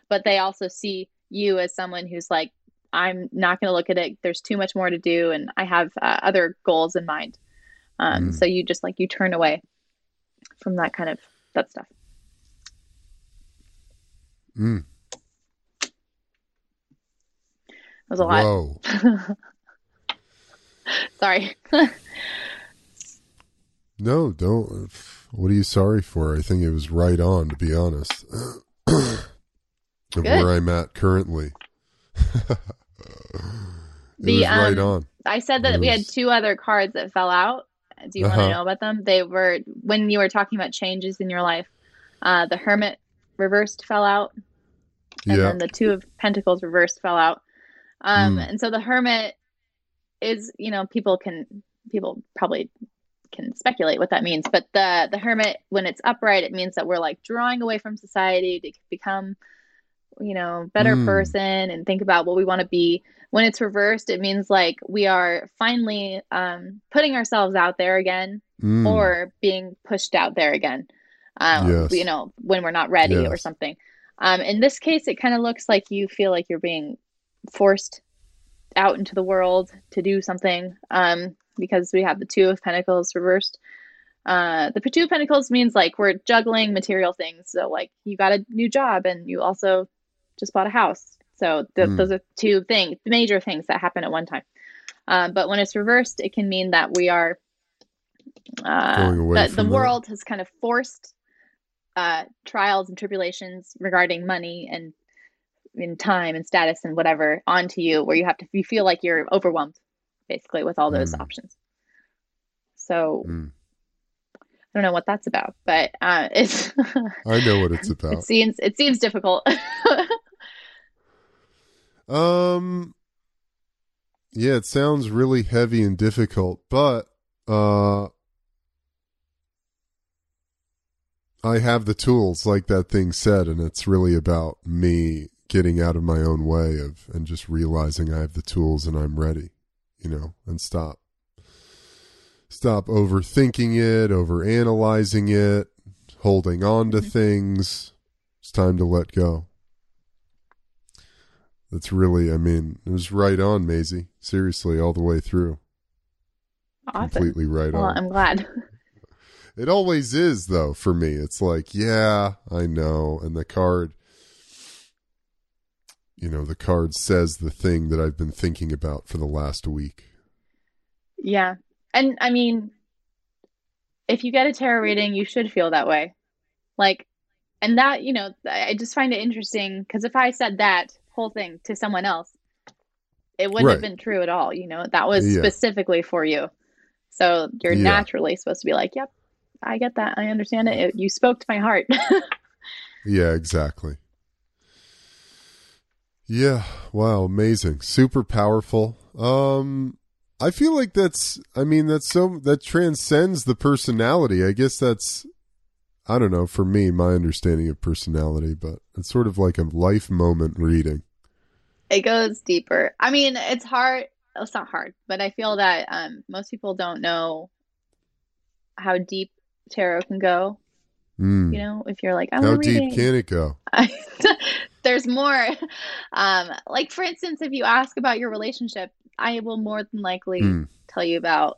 but they also see you as someone who's like i'm not going to look at it there's too much more to do and i have uh, other goals in mind um, mm. so you just like you turn away from that kind of that stuff mm. was a lot. Sorry. no, don't. What are you sorry for? I think it was right on, to be honest. of Good. where I'm at currently. the, was right um, on. I said that we had two other cards that fell out. Do you uh-huh. want to know about them? They were when you were talking about changes in your life. Uh, the Hermit reversed fell out, and yeah. then the Two of Pentacles reversed fell out. Um, mm. And so the hermit is, you know, people can people probably can speculate what that means, but the the hermit when it's upright, it means that we're like drawing away from society to become, you know, better mm. person and think about what we want to be. When it's reversed, it means like we are finally um, putting ourselves out there again mm. or being pushed out there again. Um, yes. You know, when we're not ready yes. or something. Um, in this case, it kind of looks like you feel like you're being forced out into the world to do something um, because we have the two of pentacles reversed uh, the two of pentacles means like we're juggling material things so like you got a new job and you also just bought a house so th- mm. those are two things major things that happen at one time um, but when it's reversed it can mean that we are uh, that the world has kind of forced uh, trials and tribulations regarding money and in time and status and whatever onto you where you have to you feel like you're overwhelmed basically with all those Mm. options so Mm. i don't know what that's about but uh it's I know what it's it about. seems it seems difficult Um yeah, it sounds really heavy and difficult, but uh I have the tools like that thing said and it's really about me getting out of my own way of and just realizing I have the tools and I'm ready, you know, and stop stop overthinking it, over analyzing it, holding on to things. It's time to let go. That's really, I mean, it was right on, Maisy. Seriously, all the way through. awesome Completely right well on. i'm glad It always is, though, for me. It's like, yeah, I know. And the card, you know, the card says the thing that I've been thinking about for the last week. yeah and i mean if you get a tarot reading you should feel that way like and that you know i I just find it interesting because if i said that whole thing to someone else it wouldn't have been true at all you know that was Yeah. specifically for you so you're Yeah. naturally supposed to be like yep i get that i understand it, It- you spoke to my heart Yeah, exactly. Yeah, wow, amazing. Super powerful. Um I feel like that's I mean that's so that transcends the personality. I guess that's I don't know, for me my understanding of personality, but it's sort of like a life moment reading. It goes deeper i mean it's hard it's not hard but i feel that um, most people don't know how deep tarot can go Mm. you know if you're like i How deep read can it go? there's more um like for instance if you ask about your relationship i will more than likely Mm. tell you about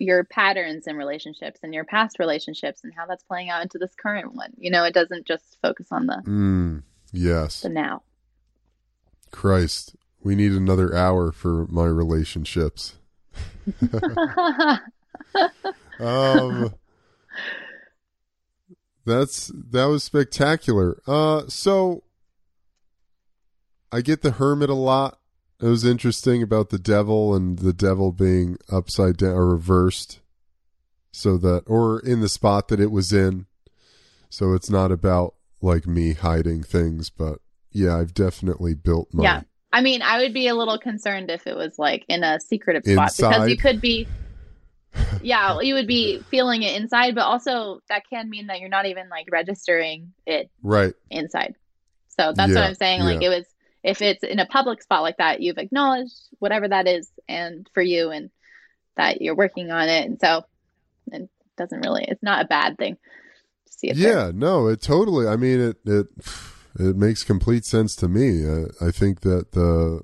your patterns in relationships and your past relationships and how that's playing out into this current one you know it doesn't just focus on the Mm. Yes. the now Christ. We need another hour for my relationships. um that's that was spectacular uh so i get the hermit a lot it was interesting about the devil and the devil being upside down or reversed so that or in the spot that it was in so it's not about like me hiding things but yeah i've definitely built my Yeah. I mean, I would be a little concerned if it was like in a secretive spot because you could be, yeah, you would be feeling it inside, but also that can mean that you're not even like registering it right inside. So that's Yeah, what I'm saying. Like yeah. it was, if it's in a public spot like that, you've acknowledged whatever that is and for you and that you're working on it. And so it doesn't really, it's not a bad thing to see it. there. Yeah, no, it totally. I mean, it it it makes complete sense to me. I, I think that the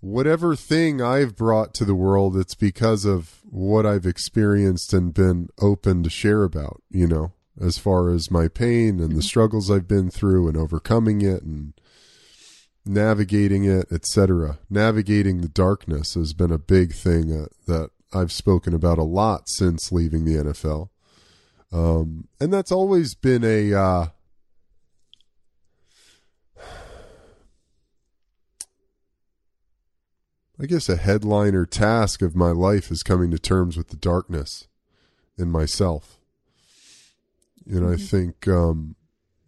whatever thing I've brought to the world, it's because of what I've experienced and been open to share about. You know, as far as my pain and the struggles I've been through and overcoming it and navigating it, etc. Navigating the darkness has been a big thing uh, that I've spoken about a lot since leaving the NFL. Um, and that's always been a uh, I guess a headliner task of my life is coming to terms with the darkness in myself. And I think um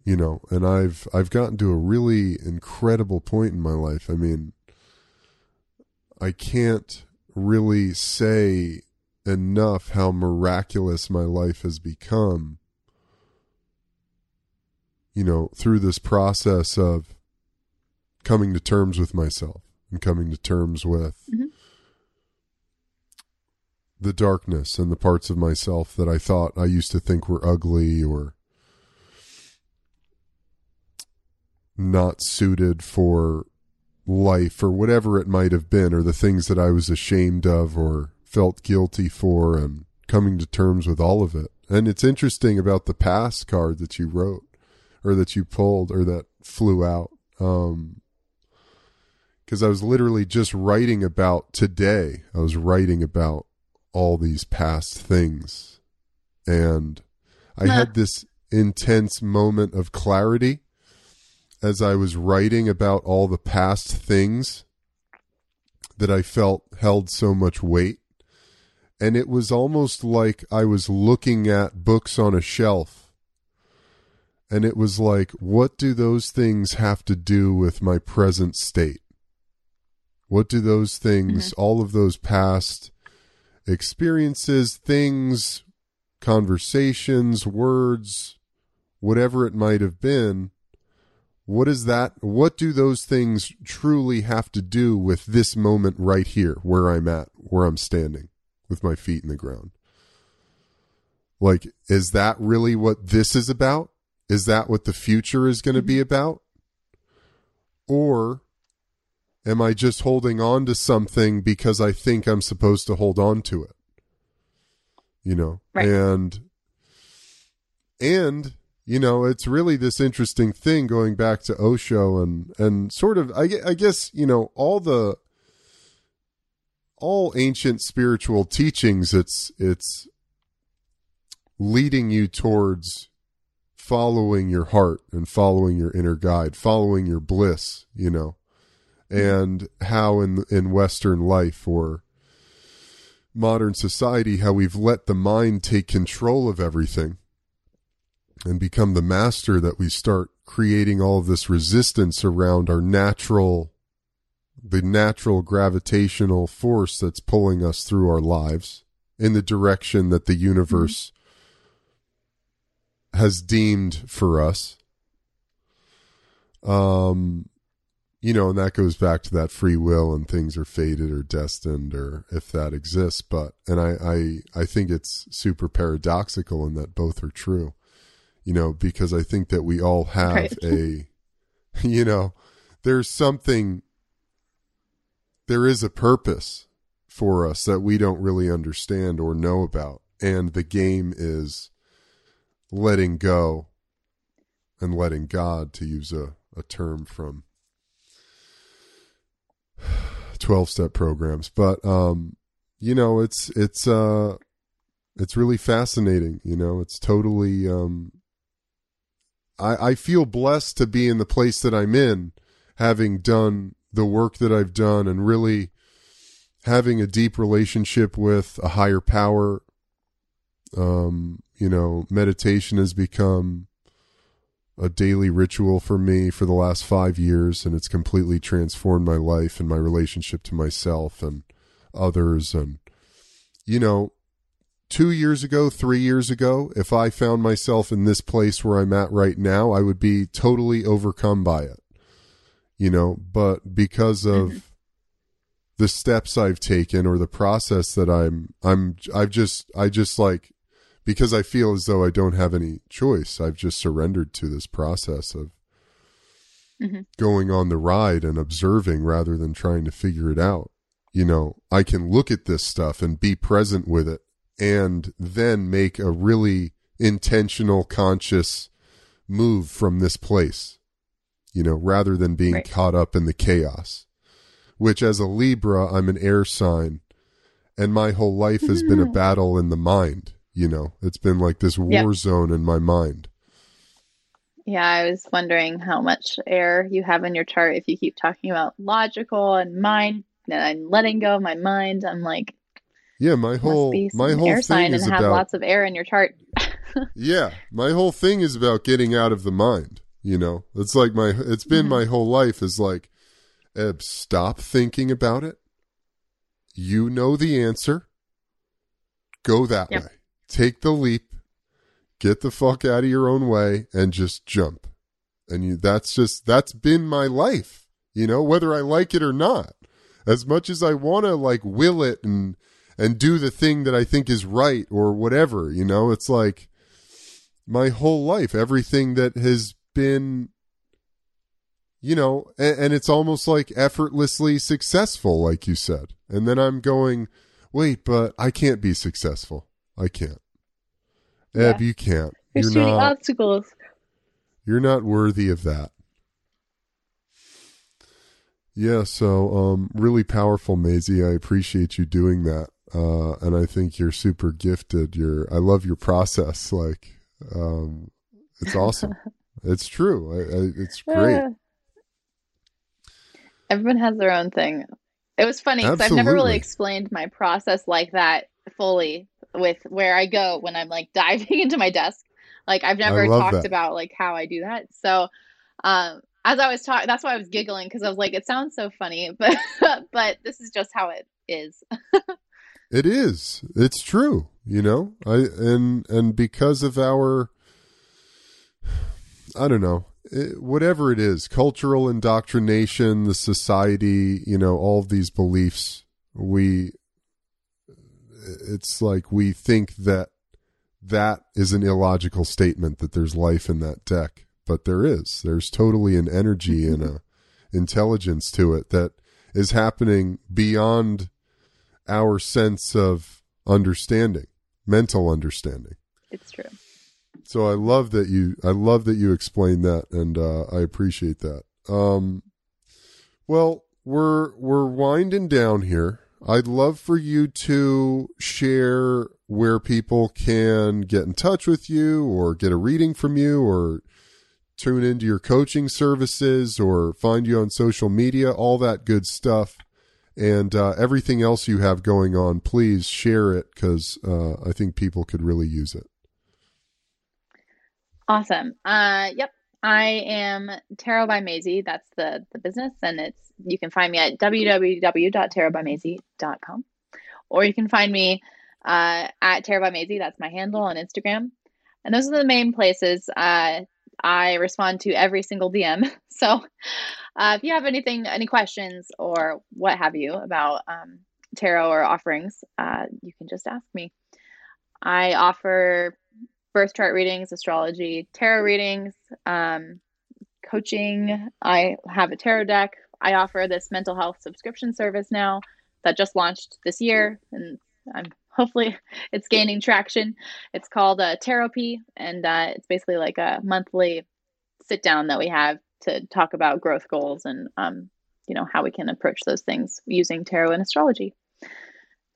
you know, and I've I've gotten to a really incredible point in my life. I mean, I can't really say enough how miraculous my life has become you know through this process of coming to terms with myself and coming to terms with Mhm. the darkness and the parts of myself that I thought I used to think were ugly or not suited for life or whatever it might have been or the things that I was ashamed of or felt guilty for and coming to terms with all of it. And it's interesting about the past card that you wrote or that you pulled or that flew out. Um, because I was literally just writing about today. I was writing about all these past things, and I had this intense moment of clarity as I was writing about all the past things that I felt held so much weight. And it was almost like I was looking at books on a shelf. And it was like, what do those things have to do with my present state? What do those things, mm-hmm. all of those past experiences, things, conversations, words, whatever it might have been, what is that? What do those things truly have to do with this moment right here, where I'm at, where I'm standing with my feet in the ground? Like, is that really what this is about? Is that what the future is going to be mm-hmm. about? Or am I just holding on to something because I think I'm supposed to hold on to it? You know, right. and, and you know, it's really this interesting thing going back to Osho and and sort of I, I guess you know all the all ancient spiritual teachings. It's it's leading you towards following your heart and following your inner guide, following your bliss. You know, and how in in Western life or modern society how we've let the mind take control of everything and become the master that we start creating all of this resistance around our natural the natural gravitational force that's pulling us through our lives in the direction that the universe mm-hmm. has deemed for us um you know and that goes back to that free will and things are fated or destined or if that exists but and i i i think it's super paradoxical in that both are true you know, because I think that we all have right. a, you know, there's something, there is a purpose for us that we don't really understand or know about. And the game is letting go and letting God, to use a, a term from 12 step programs. But, um, you know, it's, it's, uh, it's really fascinating. You know, it's totally, um, I, I feel blessed to be in the place that I'm in, having done the work that I've done and really having a deep relationship with a higher power. Um, you know, meditation has become a daily ritual for me for the last five years, and it's completely transformed my life and my relationship to myself and others. And, you know, two years ago, three years ago, if I found myself in this place where I'm at right now, I would be totally overcome by it. You know, but because of mm-hmm. the steps I've taken or the process that I'm, I'm, I've just, I just like, because I feel as though I don't have any choice, I've just surrendered to this process of mm-hmm. going on the ride and observing rather than trying to figure it out. You know, I can look at this stuff and be present with it and then make a really intentional, conscious move from this place, you know, rather than being right. caught up in the chaos. Which, as a Libra, I'm an air sign, and my whole life has been a battle in the mind. You know, it's been like this war yep. zone in my mind. Yeah, I was wondering how much air you have in your chart if you keep talking about logical and mind and I'm letting go of my mind. I'm like, yeah, my whole my whole air sign and have about, lots of air in your chart. yeah, my whole thing is about getting out of the mind. You know, it's like my it's been mm-hmm. my whole life is like, Eb, stop thinking about it. You know the answer. Go that yep. way. Take the leap. Get the fuck out of your own way and just jump. And you, that's just that's been my life. You know, whether I like it or not. As much as I want to like will it and and do the thing that I think is right or whatever. You know, it's like my whole life, everything that has been, you know, and, and it's almost like effortlessly successful, like you said. And then I'm going, wait, but I can't be successful. I can't. Yeah. Eb, you can't. You're, You're shooting not, obstacles. You're not worthy of that. Yeah, so um, really powerful, Maisy. I appreciate you doing that uh, and I think you're super gifted. You're I love your process. Like, um, It's awesome. it's true. I, I, it's great. Everyone has their own thing. It was funny because I've never really explained my process like that fully with where I go when I'm like diving into my desk. Like I've never talked that. about like how I do that. So um as I was talking that's why I was giggling because I was like it sounds so funny but but this is just how it is. it is. It's true, you know. I and and because of our I don't know, it, whatever it is, cultural indoctrination, the society, you know, all of these beliefs, we, it's like we think that that is an illogical statement that there's life in that deck, but there is. There's totally an energy and a intelligence to it that is happening beyond our sense of understanding, mental understanding. It's true. So I love that you I love that you explained that and uh, I appreciate that. Um, well, we're we're winding down here. I'd love for you to share where people can get in touch with you or get a reading from you or tune into your coaching services or find you on social media, all that good stuff. And uh, everything else you have going on, please share it because uh, I think people could really use it. Awesome. Uh, yep. I am Tarot by Maisy. That's the the business, and it's you can find me at www.tarotbymaisy.com, or you can find me uh, at Tarot by Maisy. That's my handle on Instagram, and those are the main places. Uh, I respond to every single DM. So, uh, if you have anything, any questions or what have you about um, tarot or offerings, uh, you can just ask me. I offer birth chart readings, astrology, tarot readings, um, coaching. I have a tarot deck. I offer this mental health subscription service now that just launched this year, and I'm hopefully it's gaining traction. It's called uh, Therapy, and uh, it's basically like a monthly sit down that we have to talk about growth goals and um, you know how we can approach those things using tarot and astrology.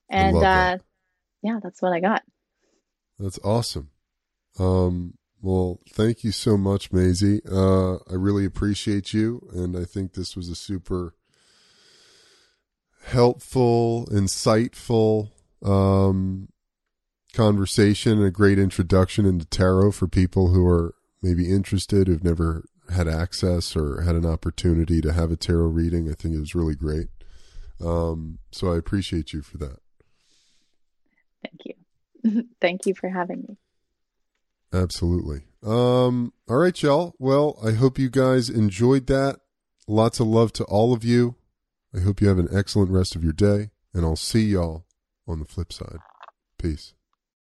And uh, yeah, that's what I got. That's awesome. Um, well, thank you so much, Maisy. Uh, I really appreciate you, and I think this was a super helpful, insightful um, conversation, and a great introduction into tarot for people who are maybe interested, who've never had access or had an opportunity to have a tarot reading. I think it was really great. Um, so I appreciate you for that. Thank you. Thank you for having me. Absolutely. Um, all right, y'all. Well, I hope you guys enjoyed that. Lots of love to all of you. I hope you have an excellent rest of your day, and I'll see y'all on the flip side. Peace.